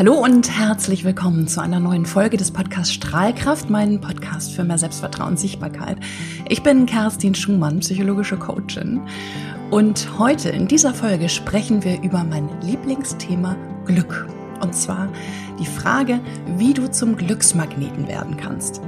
Hallo und herzlich willkommen zu einer neuen Folge des Podcasts Strahlkraft, meinen Podcast für mehr Selbstvertrauen und Sichtbarkeit. Ich bin Kerstin Schumann, psychologische Coachin. Und heute in dieser Folge sprechen wir über mein Lieblingsthema Glück. Und zwar die Frage, wie du zum Glücksmagneten werden kannst.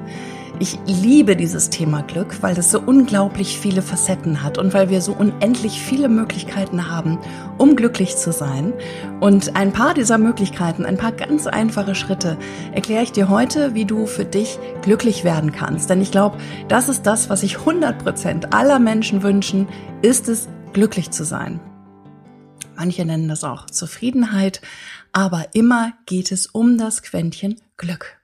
Ich liebe dieses Thema Glück, weil es so unglaublich viele Facetten hat und weil wir so unendlich viele Möglichkeiten haben, um glücklich zu sein. Und ein paar dieser Möglichkeiten, ein paar ganz einfache Schritte erkläre ich dir heute, wie du für dich glücklich werden kannst. Denn ich glaube, das ist das, was sich 100 Prozent aller Menschen wünschen, ist es, glücklich zu sein. Manche nennen das auch Zufriedenheit, aber immer geht es um das Quäntchen Glück.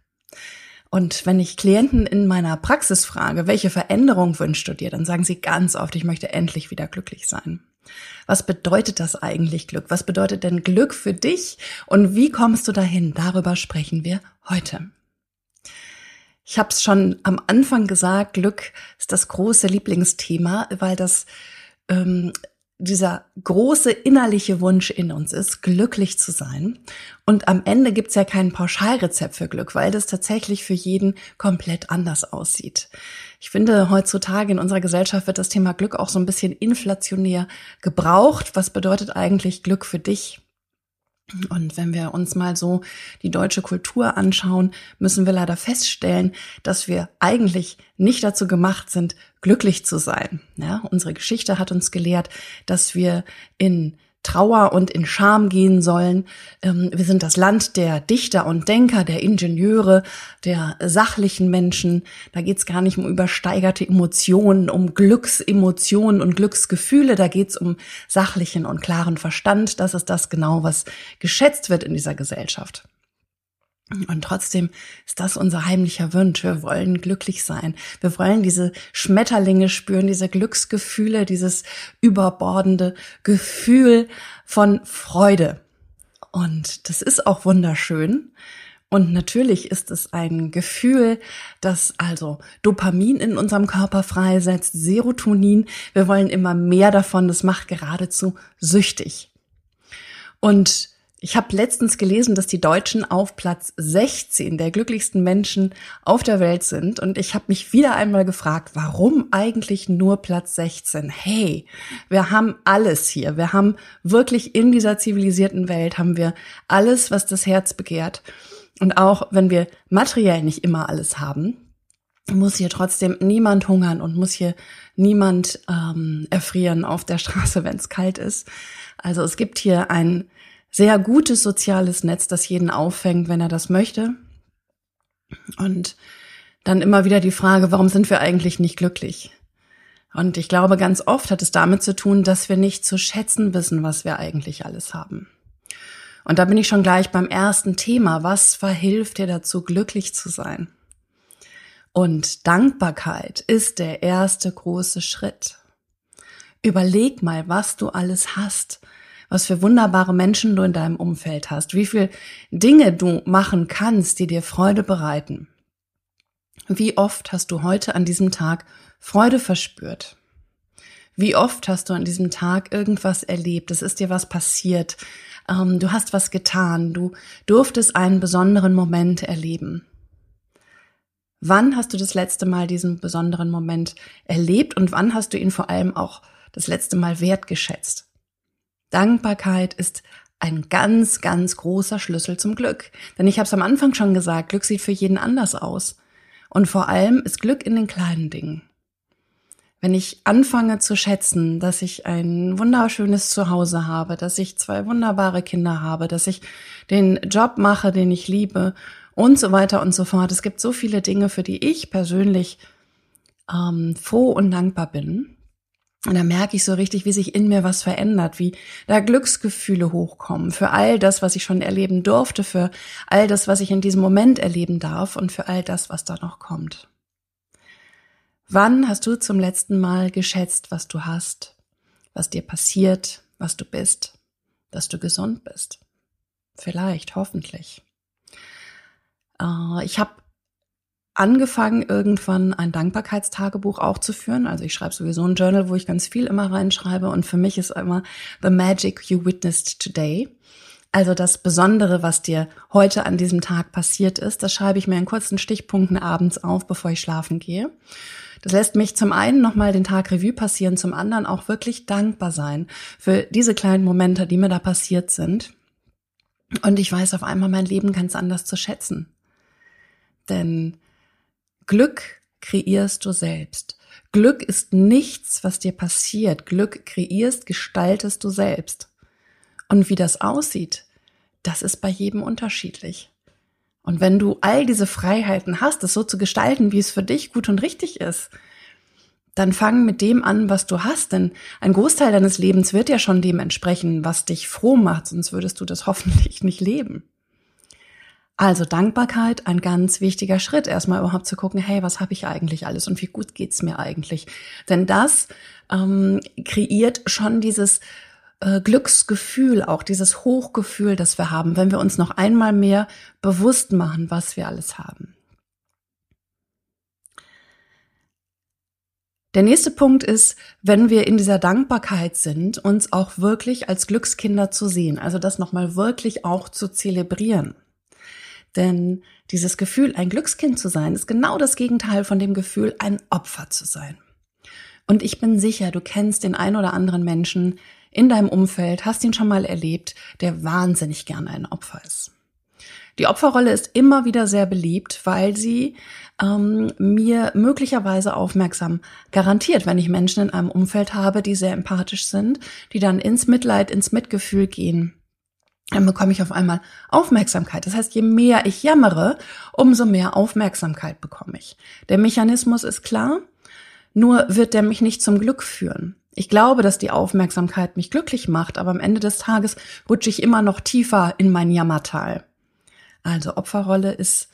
Und wenn ich Klienten in meiner Praxis frage, welche Veränderung wünschst du dir, dann sagen sie ganz oft, ich möchte endlich wieder glücklich sein. Was bedeutet das eigentlich Glück? Was bedeutet denn Glück für dich? Und wie kommst du dahin? Darüber sprechen wir heute. Ich habe es schon am Anfang gesagt, Glück ist das große Lieblingsthema, weil das ähm, dieser große innerliche Wunsch in uns ist, glücklich zu sein. Und am Ende gibt's ja kein Pauschalrezept für Glück, weil das tatsächlich für jeden komplett anders aussieht. Ich finde, heutzutage in unserer Gesellschaft wird das Thema Glück auch so ein bisschen inflationär gebraucht. Was bedeutet eigentlich Glück für dich? Und wenn wir uns mal so die deutsche Kultur anschauen, müssen wir leider feststellen, dass wir eigentlich nicht dazu gemacht sind, glücklich zu sein. Ja, unsere Geschichte hat uns gelehrt, dass wir in Trauer und in Scham gehen sollen. Ähm, wir sind das Land der Dichter und Denker, der Ingenieure, der sachlichen Menschen. Da geht es gar nicht um übersteigerte Emotionen, um Glücksemotionen und Glücksgefühle. Da geht es um sachlichen und klaren Verstand. Das ist das genau, was geschätzt wird in dieser Gesellschaft. Und trotzdem ist das unser heimlicher Wunsch. Wir wollen glücklich sein. Wir wollen diese Schmetterlinge spüren, diese Glücksgefühle, dieses überbordende Gefühl von Freude. Und das ist auch wunderschön. Und natürlich ist es ein Gefühl, das also Dopamin in unserem Körper freisetzt, Serotonin. Wir wollen immer mehr davon. Das macht geradezu süchtig. Und ich habe letztens gelesen, dass die Deutschen auf Platz 16 der glücklichsten Menschen auf der Welt sind. Und ich habe mich wieder einmal gefragt, warum eigentlich nur Platz 16? Hey, wir haben alles hier. Wir haben wirklich in dieser zivilisierten Welt haben wir alles, was das Herz begehrt. Und auch wenn wir materiell nicht immer alles haben, muss hier trotzdem niemand hungern und muss hier niemand ähm, erfrieren auf der Straße, wenn es kalt ist. Also es gibt hier ein sehr gutes soziales Netz, das jeden auffängt, wenn er das möchte. Und dann immer wieder die Frage, warum sind wir eigentlich nicht glücklich? Und ich glaube, ganz oft hat es damit zu tun, dass wir nicht zu schätzen wissen, was wir eigentlich alles haben. Und da bin ich schon gleich beim ersten Thema. Was verhilft dir dazu, glücklich zu sein? Und Dankbarkeit ist der erste große Schritt. Überleg mal, was du alles hast was für wunderbare Menschen du in deinem Umfeld hast, wie viel Dinge du machen kannst, die dir Freude bereiten. Wie oft hast du heute an diesem Tag Freude verspürt? Wie oft hast du an diesem Tag irgendwas erlebt? Es ist dir was passiert. Ähm, du hast was getan. Du durftest einen besonderen Moment erleben. Wann hast du das letzte Mal diesen besonderen Moment erlebt und wann hast du ihn vor allem auch das letzte Mal wertgeschätzt? Dankbarkeit ist ein ganz, ganz großer Schlüssel zum Glück. Denn ich habe es am Anfang schon gesagt, Glück sieht für jeden anders aus. Und vor allem ist Glück in den kleinen Dingen. Wenn ich anfange zu schätzen, dass ich ein wunderschönes Zuhause habe, dass ich zwei wunderbare Kinder habe, dass ich den Job mache, den ich liebe und so weiter und so fort. Es gibt so viele Dinge, für die ich persönlich ähm, froh und dankbar bin. Und da merke ich so richtig, wie sich in mir was verändert, wie da Glücksgefühle hochkommen für all das, was ich schon erleben durfte, für all das, was ich in diesem Moment erleben darf und für all das, was da noch kommt. Wann hast du zum letzten Mal geschätzt, was du hast, was dir passiert, was du bist, dass du gesund bist? Vielleicht, hoffentlich. Äh, ich habe angefangen, irgendwann ein Dankbarkeitstagebuch auch zu führen. Also ich schreibe sowieso ein Journal, wo ich ganz viel immer reinschreibe. Und für mich ist immer The Magic You Witnessed Today. Also das Besondere, was dir heute an diesem Tag passiert ist, das schreibe ich mir in kurzen Stichpunkten abends auf, bevor ich schlafen gehe. Das lässt mich zum einen nochmal den Tag Revue passieren, zum anderen auch wirklich dankbar sein für diese kleinen Momente, die mir da passiert sind. Und ich weiß auf einmal mein Leben ganz anders zu schätzen. Denn Glück kreierst du selbst. Glück ist nichts, was dir passiert. Glück kreierst, gestaltest du selbst. Und wie das aussieht, das ist bei jedem unterschiedlich. Und wenn du all diese Freiheiten hast, es so zu gestalten, wie es für dich gut und richtig ist, dann fang mit dem an, was du hast, denn ein Großteil deines Lebens wird ja schon dem entsprechen, was dich froh macht, sonst würdest du das hoffentlich nicht leben. Also Dankbarkeit, ein ganz wichtiger Schritt, erstmal überhaupt zu gucken, hey, was habe ich eigentlich alles und wie gut geht's mir eigentlich? Denn das ähm, kreiert schon dieses äh, Glücksgefühl, auch dieses Hochgefühl, das wir haben, wenn wir uns noch einmal mehr bewusst machen, was wir alles haben. Der nächste Punkt ist, wenn wir in dieser Dankbarkeit sind, uns auch wirklich als Glückskinder zu sehen, also das nochmal wirklich auch zu zelebrieren. Denn dieses Gefühl, ein Glückskind zu sein, ist genau das Gegenteil von dem Gefühl, ein Opfer zu sein. Und ich bin sicher, du kennst den ein oder anderen Menschen, in deinem Umfeld, hast ihn schon mal erlebt, der wahnsinnig gerne ein Opfer ist. Die Opferrolle ist immer wieder sehr beliebt, weil sie ähm, mir möglicherweise aufmerksam garantiert, wenn ich Menschen in einem Umfeld habe, die sehr empathisch sind, die dann ins Mitleid, ins Mitgefühl gehen. Dann bekomme ich auf einmal Aufmerksamkeit. Das heißt, je mehr ich jammere, umso mehr Aufmerksamkeit bekomme ich. Der Mechanismus ist klar, nur wird der mich nicht zum Glück führen. Ich glaube, dass die Aufmerksamkeit mich glücklich macht, aber am Ende des Tages rutsche ich immer noch tiefer in mein Jammertal. Also Opferrolle ist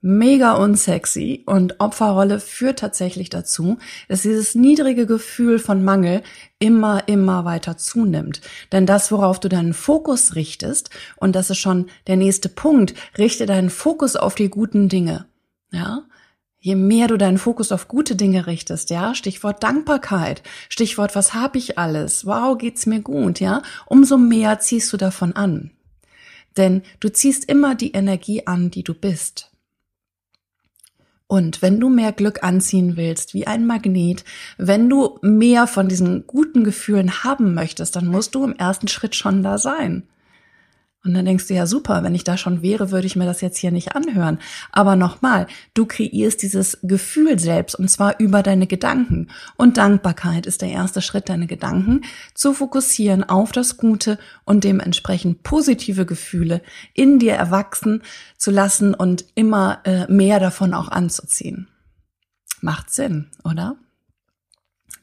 mega unsexy und Opferrolle führt tatsächlich dazu, dass dieses niedrige Gefühl von Mangel immer, immer weiter zunimmt. Denn das, worauf du deinen Fokus richtest, und das ist schon der nächste Punkt, richte deinen Fokus auf die guten Dinge. Ja, Je mehr du deinen Fokus auf gute Dinge richtest, ja, Stichwort Dankbarkeit, Stichwort was habe ich alles, wow, geht's mir gut, ja, umso mehr ziehst du davon an. Denn du ziehst immer die Energie an, die du bist. Und wenn du mehr Glück anziehen willst, wie ein Magnet, wenn du mehr von diesen guten Gefühlen haben möchtest, dann musst du im ersten Schritt schon da sein. Und dann denkst du, ja super, wenn ich da schon wäre, würde ich mir das jetzt hier nicht anhören. Aber nochmal, du kreierst dieses Gefühl selbst und zwar über deine Gedanken. Und Dankbarkeit ist der erste Schritt, deine Gedanken zu fokussieren auf das Gute und dementsprechend positive Gefühle in dir erwachsen zu lassen und immer äh, mehr davon auch anzuziehen. Macht Sinn, oder?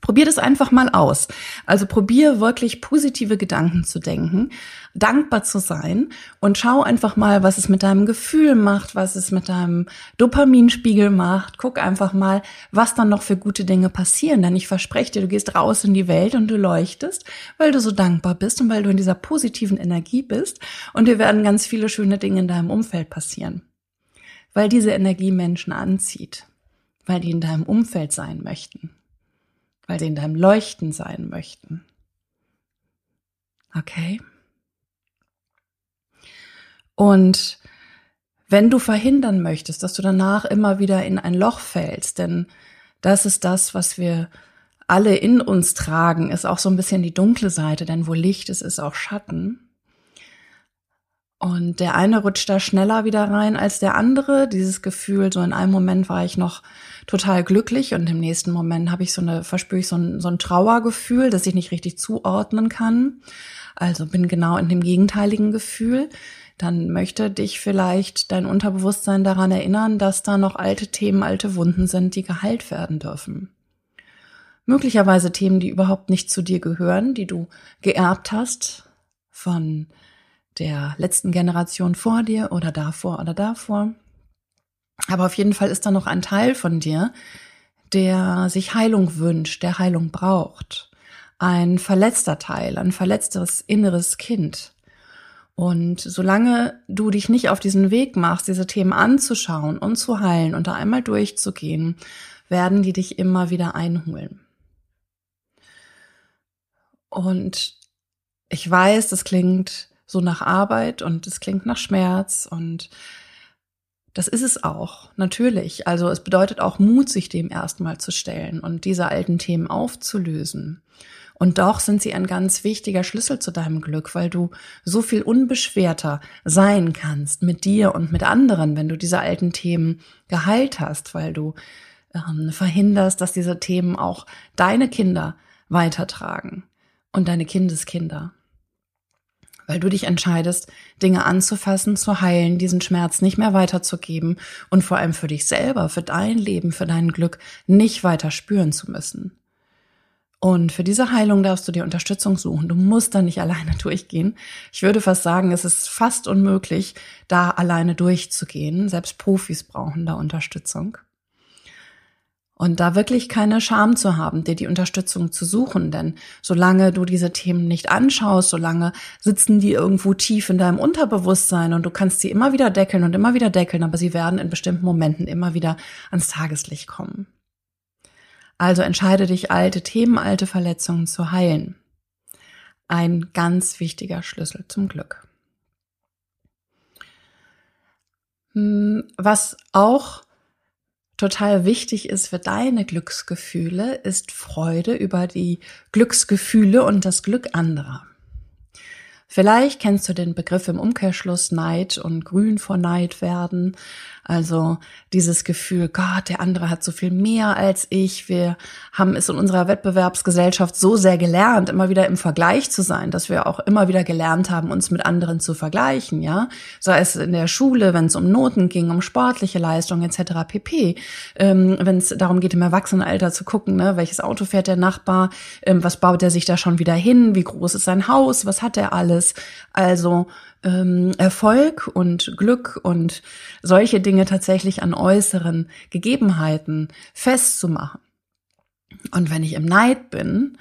Probier das einfach mal aus. Also probier wirklich positive Gedanken zu denken, dankbar zu sein und schau einfach mal, was es mit deinem Gefühl macht, was es mit deinem Dopaminspiegel macht. Guck einfach mal, was dann noch für gute Dinge passieren. Denn ich verspreche dir, du gehst raus in die Welt und du leuchtest, weil du so dankbar bist und weil du in dieser positiven Energie bist. Und dir werden ganz viele schöne Dinge in deinem Umfeld passieren. Weil diese Energie Menschen anzieht. Weil die in deinem Umfeld sein möchten weil sie in deinem Leuchten sein möchten. Okay? Und wenn du verhindern möchtest, dass du danach immer wieder in ein Loch fällst, denn das ist das, was wir alle in uns tragen, ist auch so ein bisschen die dunkle Seite, denn wo Licht ist, ist auch Schatten. Und der eine rutscht da schneller wieder rein als der andere. Dieses Gefühl, so in einem Moment war ich noch total glücklich und im nächsten Moment habe ich so eine, verspüre ich so ein, so ein Trauergefühl, das ich nicht richtig zuordnen kann. Also bin genau in dem gegenteiligen Gefühl. Dann möchte dich vielleicht dein Unterbewusstsein daran erinnern, dass da noch alte Themen, alte Wunden sind, die geheilt werden dürfen. Möglicherweise Themen, die überhaupt nicht zu dir gehören, die du geerbt hast von der letzten Generation vor dir oder davor oder davor. Aber auf jeden Fall ist da noch ein Teil von dir, der sich Heilung wünscht, der Heilung braucht. Ein verletzter Teil, ein verletztes inneres Kind. Und solange du dich nicht auf diesen Weg machst, diese Themen anzuschauen und zu heilen und da einmal durchzugehen, werden die dich immer wieder einholen. Und ich weiß, das klingt so nach Arbeit und es klingt nach Schmerz und das ist es auch, natürlich. Also es bedeutet auch Mut, sich dem erstmal zu stellen und diese alten Themen aufzulösen. Und doch sind sie ein ganz wichtiger Schlüssel zu deinem Glück, weil du so viel unbeschwerter sein kannst mit dir und mit anderen, wenn du diese alten Themen geheilt hast, weil du ähm, verhinderst, dass diese Themen auch deine Kinder weitertragen und deine Kindeskinder weil du dich entscheidest, Dinge anzufassen, zu heilen, diesen Schmerz nicht mehr weiterzugeben und vor allem für dich selber, für dein Leben, für dein Glück nicht weiter spüren zu müssen. Und für diese Heilung darfst du dir Unterstützung suchen. Du musst da nicht alleine durchgehen. Ich würde fast sagen, es ist fast unmöglich, da alleine durchzugehen. Selbst Profis brauchen da Unterstützung. Und da wirklich keine Scham zu haben, dir die Unterstützung zu suchen. Denn solange du diese Themen nicht anschaust, solange sitzen die irgendwo tief in deinem Unterbewusstsein und du kannst sie immer wieder deckeln und immer wieder deckeln, aber sie werden in bestimmten Momenten immer wieder ans Tageslicht kommen. Also entscheide dich, alte Themen, alte Verletzungen zu heilen. Ein ganz wichtiger Schlüssel zum Glück. Hm, was auch total wichtig ist für deine Glücksgefühle, ist Freude über die Glücksgefühle und das Glück anderer. Vielleicht kennst du den Begriff im Umkehrschluss Neid und grün vor Neid werden. Also dieses Gefühl, Gott, der andere hat so viel mehr als ich. Wir haben es in unserer Wettbewerbsgesellschaft so sehr gelernt, immer wieder im Vergleich zu sein, dass wir auch immer wieder gelernt haben, uns mit anderen zu vergleichen, ja. Sei es in der Schule, wenn es um Noten ging, um sportliche Leistungen etc. pp. Ähm, wenn es darum geht, im Erwachsenenalter zu gucken, ne, welches Auto fährt der Nachbar, ähm, was baut er sich da schon wieder hin, wie groß ist sein Haus, was hat er alles. Also ähm, Erfolg und Glück und solche Dinge tatsächlich an äußeren Gegebenheiten festzumachen. Und wenn ich im Neid bin,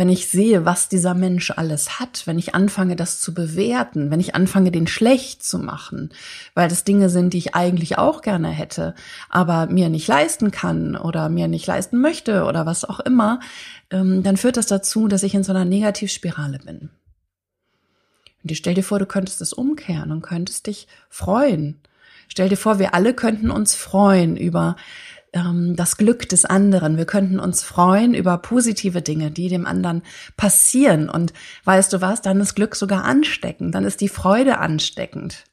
wenn ich sehe, was dieser Mensch alles hat, wenn ich anfange, das zu bewerten, wenn ich anfange, den schlecht zu machen, weil das Dinge sind, die ich eigentlich auch gerne hätte, aber mir nicht leisten kann oder mir nicht leisten möchte oder was auch immer, ähm, dann führt das dazu, dass ich in so einer Negativspirale bin. Und stell dir vor, du könntest es umkehren und könntest dich freuen. Stell dir vor, wir alle könnten uns freuen über ähm, das Glück des anderen. Wir könnten uns freuen über positive Dinge, die dem anderen passieren. Und weißt du was, dann ist Glück sogar ansteckend, dann ist die Freude ansteckend.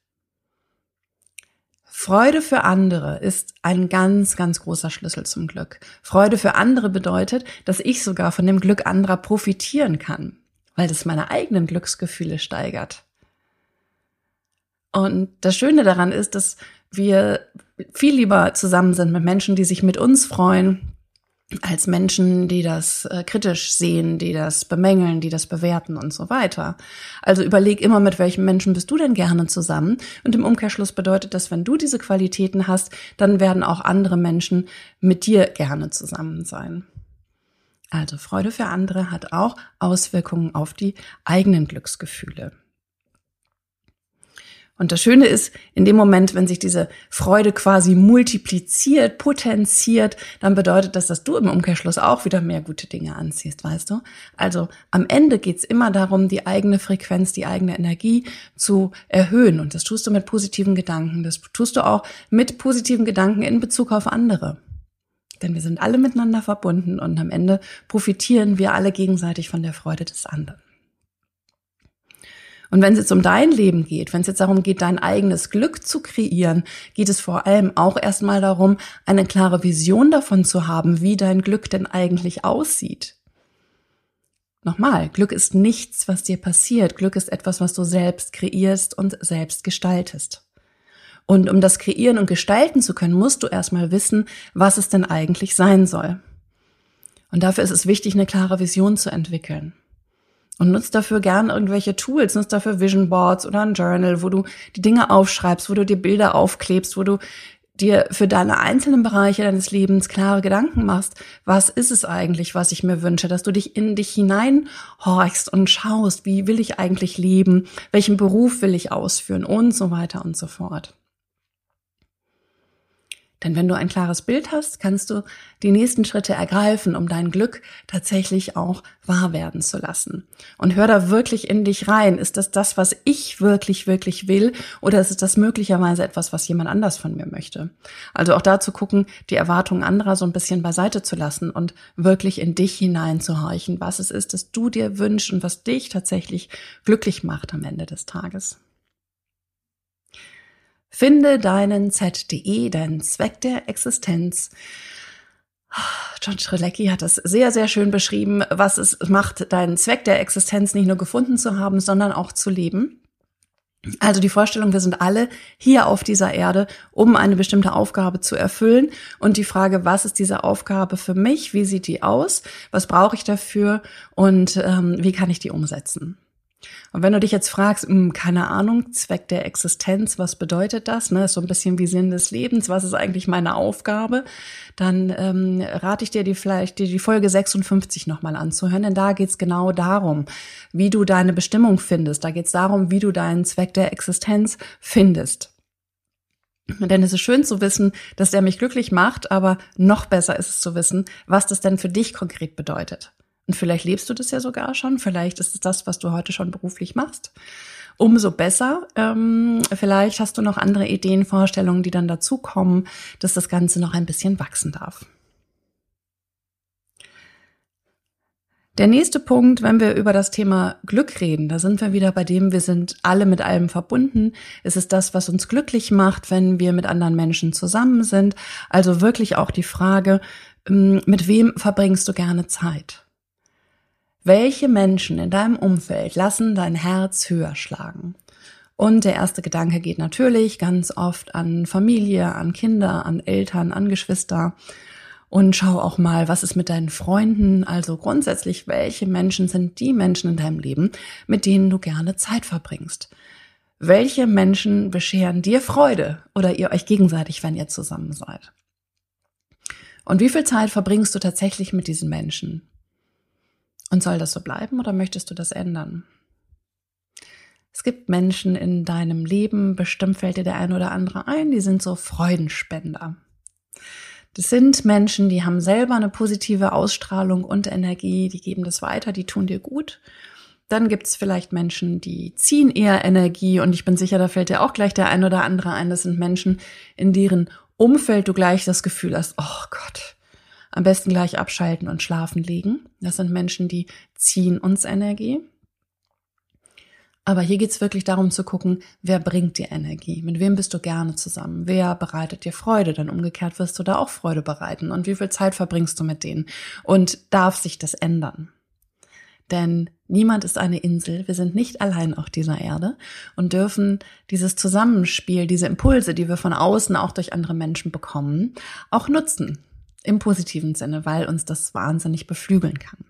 Freude für andere ist ein ganz, ganz großer Schlüssel zum Glück. Freude für andere bedeutet, dass ich sogar von dem Glück anderer profitieren kann weil das meine eigenen Glücksgefühle steigert. Und das Schöne daran ist, dass wir viel lieber zusammen sind mit Menschen, die sich mit uns freuen, als Menschen, die das äh, kritisch sehen, die das bemängeln, die das bewerten und so weiter. Also überleg immer, mit welchen Menschen bist du denn gerne zusammen? Und im Umkehrschluss bedeutet das, wenn du diese Qualitäten hast, dann werden auch andere Menschen mit dir gerne zusammen sein. Also Freude für andere hat auch Auswirkungen auf die eigenen Glücksgefühle. Und das Schöne ist, in dem Moment, wenn sich diese Freude quasi multipliziert, potenziert, dann bedeutet das, dass du im Umkehrschluss auch wieder mehr gute Dinge anziehst, weißt du? Also am Ende geht's immer darum, die eigene Frequenz, die eigene Energie zu erhöhen. Und das tust du mit positiven Gedanken. Das tust du auch mit positiven Gedanken in Bezug auf andere. Denn wir sind alle miteinander verbunden und am Ende profitieren wir alle gegenseitig von der Freude des anderen. Und wenn es jetzt um dein Leben geht, wenn es jetzt darum geht, dein eigenes Glück zu kreieren, geht es vor allem auch erstmal darum, eine klare Vision davon zu haben, wie dein Glück denn eigentlich aussieht. Nochmal, Glück ist nichts, was dir passiert. Glück ist etwas, was du selbst kreierst und selbst gestaltest. Und um das kreieren und gestalten zu können, musst du erstmal wissen, was es denn eigentlich sein soll. Und dafür ist es wichtig, eine klare Vision zu entwickeln. Und nutzt dafür gern irgendwelche Tools, nutzt dafür Vision Boards oder ein Journal, wo du die Dinge aufschreibst, wo du dir Bilder aufklebst, wo du dir für deine einzelnen Bereiche deines Lebens klare Gedanken machst, was ist es eigentlich, was ich mir wünsche, dass du dich in dich hineinhorchst und schaust, wie will ich eigentlich leben, welchen Beruf will ich ausführen und so weiter und so fort. Denn wenn du ein klares Bild hast, kannst du die nächsten Schritte ergreifen, um dein Glück tatsächlich auch wahr werden zu lassen. Und hör da wirklich in dich rein. Ist das das, was ich wirklich, wirklich will? Oder ist es das möglicherweise etwas, was jemand anders von mir möchte? Also auch da zu gucken, die Erwartungen anderer so ein bisschen beiseite zu lassen und wirklich in dich hineinzuhorchen, was es ist, das du dir wünschst und was dich tatsächlich glücklich macht am Ende des Tages. Finde deinen ZDE, deinen Zweck der Existenz. John Schrelecki hat das sehr, sehr schön beschrieben, was es macht, deinen Zweck der Existenz nicht nur gefunden zu haben, sondern auch zu leben. Also die Vorstellung, wir sind alle hier auf dieser Erde, um eine bestimmte Aufgabe zu erfüllen. Und die Frage, was ist diese Aufgabe für mich? Wie sieht die aus? Was brauche ich dafür? Und ähm, wie kann ich die umsetzen? Und wenn du dich jetzt fragst, mh, hm, keine Ahnung, Zweck der Existenz, was bedeutet das? Ne? Ist so ein bisschen wie Sinn des Lebens, was ist eigentlich meine Aufgabe? Dann ähm, rate ich dir, die vielleicht dir die Folge 56 nochmal anzuhören, denn da geht's genau darum, wie du deine Bestimmung findest. Da geht's darum, wie du deinen Zweck der Existenz findest. Denn es ist schön zu wissen, dass der mich glücklich macht, aber noch besser ist es zu wissen, was das denn für dich konkret bedeutet. Und vielleicht lebst du das ja sogar schon, vielleicht ist es das, was du heute schon beruflich machst. Umso besser. Ähm, vielleicht hast du noch andere Ideen, Vorstellungen, die dann dazukommen, dass das Ganze noch ein bisschen wachsen darf. Der nächste Punkt, wenn wir über das Thema Glück reden, da sind wir wieder bei dem, wir sind alle mit allem verbunden. Es ist das, was uns glücklich macht, wenn wir mit anderen Menschen zusammen sind. Also wirklich auch die Frage, ähm, mit wem verbringst du gerne Zeit? Welche Menschen in deinem Umfeld lassen dein Herz höher schlagen? Und der erste Gedanke geht natürlich ganz oft an Familie, an Kinder, an Eltern, an Geschwister. Und schau auch mal, was ist mit deinen Freunden? Also grundsätzlich, welche Menschen sind die Menschen in deinem Leben, mit denen du gerne Zeit verbringst? Welche Menschen bescheren dir Freude oder ihr euch gegenseitig, wenn ihr zusammen seid? Und wie viel Zeit verbringst du tatsächlich mit diesen Menschen? Und soll das so bleiben oder möchtest du das ändern? Es gibt Menschen in deinem Leben, bestimmt fällt dir der ein oder andere ein, die sind so Freudenspender. Das sind Menschen, die haben selber eine positive Ausstrahlung und Energie, die geben das weiter, die tun dir gut. Dann gibt es vielleicht Menschen, die ziehen eher Energie und ich bin sicher, da fällt dir auch gleich der ein oder andere ein. Das sind Menschen, in deren Umfeld du gleich das Gefühl hast, oh Gott, am besten gleich abschalten und schlafen legen. Das sind Menschen, die ziehen uns Energie. Aber hier geht's wirklich darum zu gucken, wer bringt dir Energie? Mit wem bist du gerne zusammen? Wer bereitet dir Freude? Dann umgekehrt wirst du da auch Freude bereiten. Und wie viel Zeit verbringst du mit denen? Und darf sich das ändern? Denn niemand ist eine Insel. Wir sind nicht allein auf dieser Erde und dürfen dieses Zusammenspiel, diese Impulse, die wir von außen auch durch andere Menschen bekommen, auch nutzen im positiven Sinne, weil uns das wahnsinnig beflügeln kann.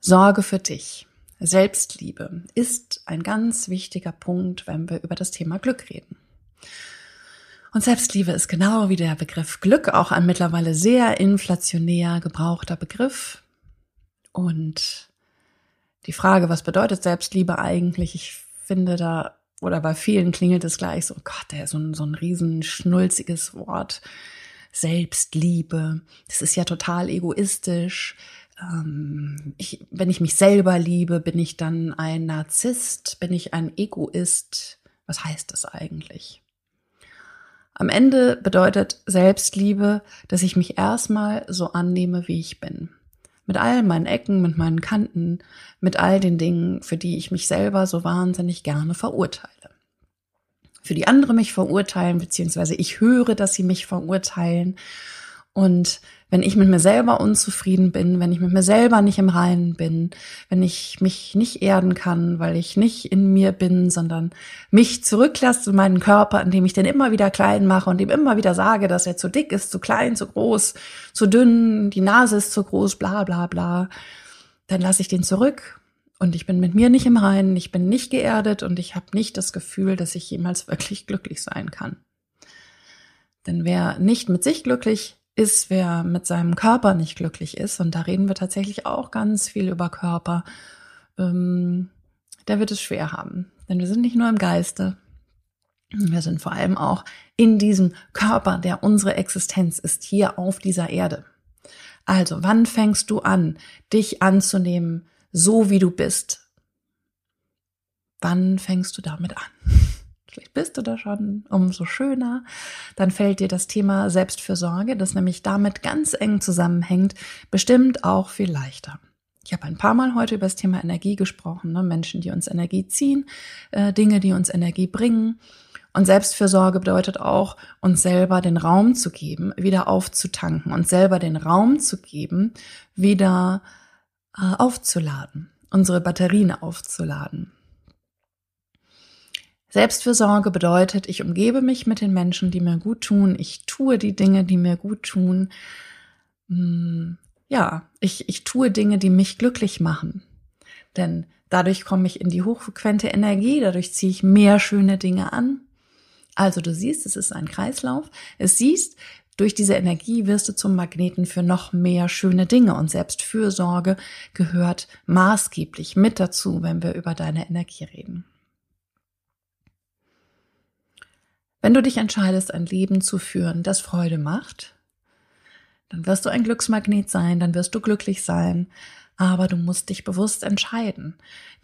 Sorge für dich. Selbstliebe ist ein ganz wichtiger Punkt, wenn wir über das Thema Glück reden. Und Selbstliebe ist genau wie der Begriff Glück auch ein mittlerweile sehr inflationär gebrauchter Begriff. Und die Frage, was bedeutet Selbstliebe eigentlich? Ich finde, da oder bei vielen klingelt es gleich so, Gott, der so ein, so ein riesen schnulziges Wort. Selbstliebe. Das ist ja total egoistisch. Ähm, ich, wenn ich mich selber liebe, bin ich dann ein Narzisst? Bin ich ein Egoist? Was heißt das eigentlich? Am Ende bedeutet Selbstliebe, dass ich mich erstmal so annehme, wie ich bin mit all meinen Ecken, mit meinen Kanten, mit all den Dingen, für die ich mich selber so wahnsinnig gerne verurteile. Für die andere mich verurteilen, beziehungsweise ich höre, dass sie mich verurteilen. Und wenn ich mit mir selber unzufrieden bin, wenn ich mit mir selber nicht im Reinen bin, wenn ich mich nicht erden kann, weil ich nicht in mir bin, sondern mich zurücklasse in meinen Körper, indem ich den immer wieder klein mache und ihm immer wieder sage, dass er zu dick ist, zu klein, zu groß, zu dünn, die Nase ist zu groß, bla bla bla, dann lasse ich den zurück und ich bin mit mir nicht im Reinen, ich bin nicht geerdet und ich habe nicht das Gefühl, dass ich jemals wirklich glücklich sein kann. Denn wer nicht mit sich glücklich ist, wer mit seinem Körper nicht glücklich ist, und da reden wir tatsächlich auch ganz viel über Körper, ähm, der wird es schwer haben. Denn wir sind nicht nur im Geiste, Wir sind vor allem auch in diesem Körper, der unsere Existenz ist, hier auf dieser Erde. Also, wann fängst du an, dich anzunehmen, so wie du bist? Wann fängst du damit an? Vielleicht bist du da schon, umso schöner. Dann fällt dir das Thema Selbstfürsorge, das nämlich damit ganz eng zusammenhängt, bestimmt auch viel leichter. Ich habe ein paar Mal heute über das Thema Energie gesprochen, ne? Menschen, die uns Energie ziehen, äh, Dinge, die uns Energie bringen. Und Selbstfürsorge bedeutet auch, uns selber den Raum zu geben, wieder aufzutanken, uns selber den Raum zu geben, wieder äh, aufzuladen, unsere Batterien aufzuladen. Selbstfürsorge bedeutet, ich umgebe mich mit den Menschen, die mir gut tun, ich tue die Dinge, die mir gut tun. Hm, ja, ich, ich tue Dinge, die mich glücklich machen. Denn dadurch komme ich in die hochfrequente Energie, dadurch ziehe ich mehr schöne Dinge an. Also du siehst, es ist ein Kreislauf. Es siehst, durch diese Energie wirst du zum Magneten für noch mehr schöne Dinge und selbst Fürsorge gehört maßgeblich mit dazu, wenn wir über deine Energie reden. Wenn du dich entscheidest, ein Leben zu führen, das Freude macht, dann wirst du ein Glücksmagnet sein, dann wirst du glücklich sein, aber du musst dich bewusst entscheiden,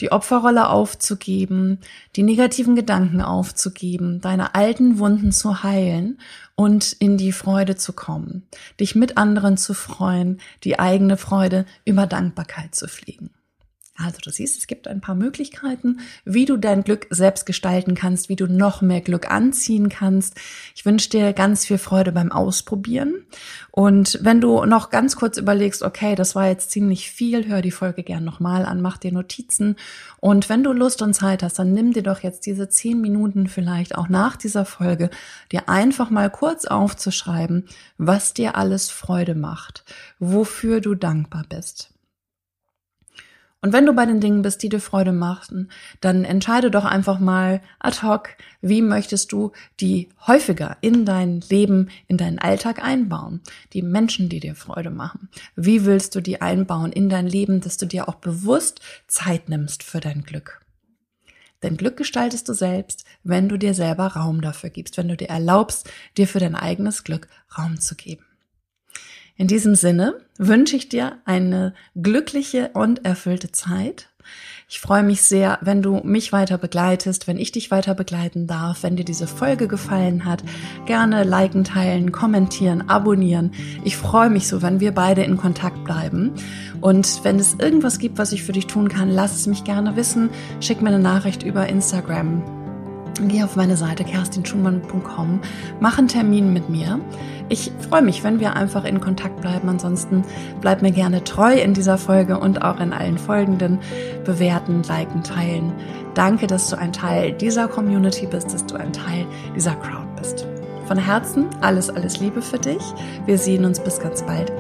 die Opferrolle aufzugeben, die negativen Gedanken aufzugeben, deine alten Wunden zu heilen und in die Freude zu kommen, dich mit anderen zu freuen, die eigene Freude über Dankbarkeit zu fliegen. Also du siehst, es gibt ein paar Möglichkeiten, wie du dein Glück selbst gestalten kannst, wie du noch mehr Glück anziehen kannst. Ich wünsche dir ganz viel Freude beim Ausprobieren. Und wenn du noch ganz kurz überlegst, okay, das war jetzt ziemlich viel, hör die Folge gern nochmal an, mach dir Notizen. Und wenn du Lust und Zeit hast, dann nimm dir doch jetzt diese zehn Minuten vielleicht auch nach dieser Folge, dir einfach mal kurz aufzuschreiben, was dir alles Freude macht, wofür du dankbar bist. Und wenn du bei den Dingen bist, die dir Freude machen, dann entscheide doch einfach mal ad hoc, wie möchtest du die häufiger in dein Leben, in deinen Alltag einbauen. Die Menschen, die dir Freude machen. Wie willst du die einbauen in dein Leben, dass du dir auch bewusst Zeit nimmst für dein Glück? Denn Glück gestaltest du selbst, wenn du dir selber Raum dafür gibst, wenn du dir erlaubst, dir für dein eigenes Glück Raum zu geben. In diesem Sinne wünsche ich dir eine glückliche und erfüllte Zeit. Ich freue mich sehr, wenn du mich weiter begleitest, wenn ich dich weiter begleiten darf. Wenn dir diese Folge gefallen hat, gerne liken, teilen, kommentieren, abonnieren. Ich freue mich so, wenn wir beide in Kontakt bleiben. Und wenn es irgendwas gibt, was ich für dich tun kann, lass es mich gerne wissen. Schick mir eine Nachricht über Instagram. Geh auf meine Seite kerstinschumann.com, mach einen Termin mit mir. Ich freue mich, wenn wir einfach in Kontakt bleiben. Ansonsten bleib mir gerne treu in dieser Folge und auch in allen folgenden. Bewerten, liken, teilen. Danke, dass du ein Teil dieser Community bist, dass du ein Teil dieser Crowd bist. Von Herzen alles, alles Liebe für dich. Wir sehen uns bis ganz bald.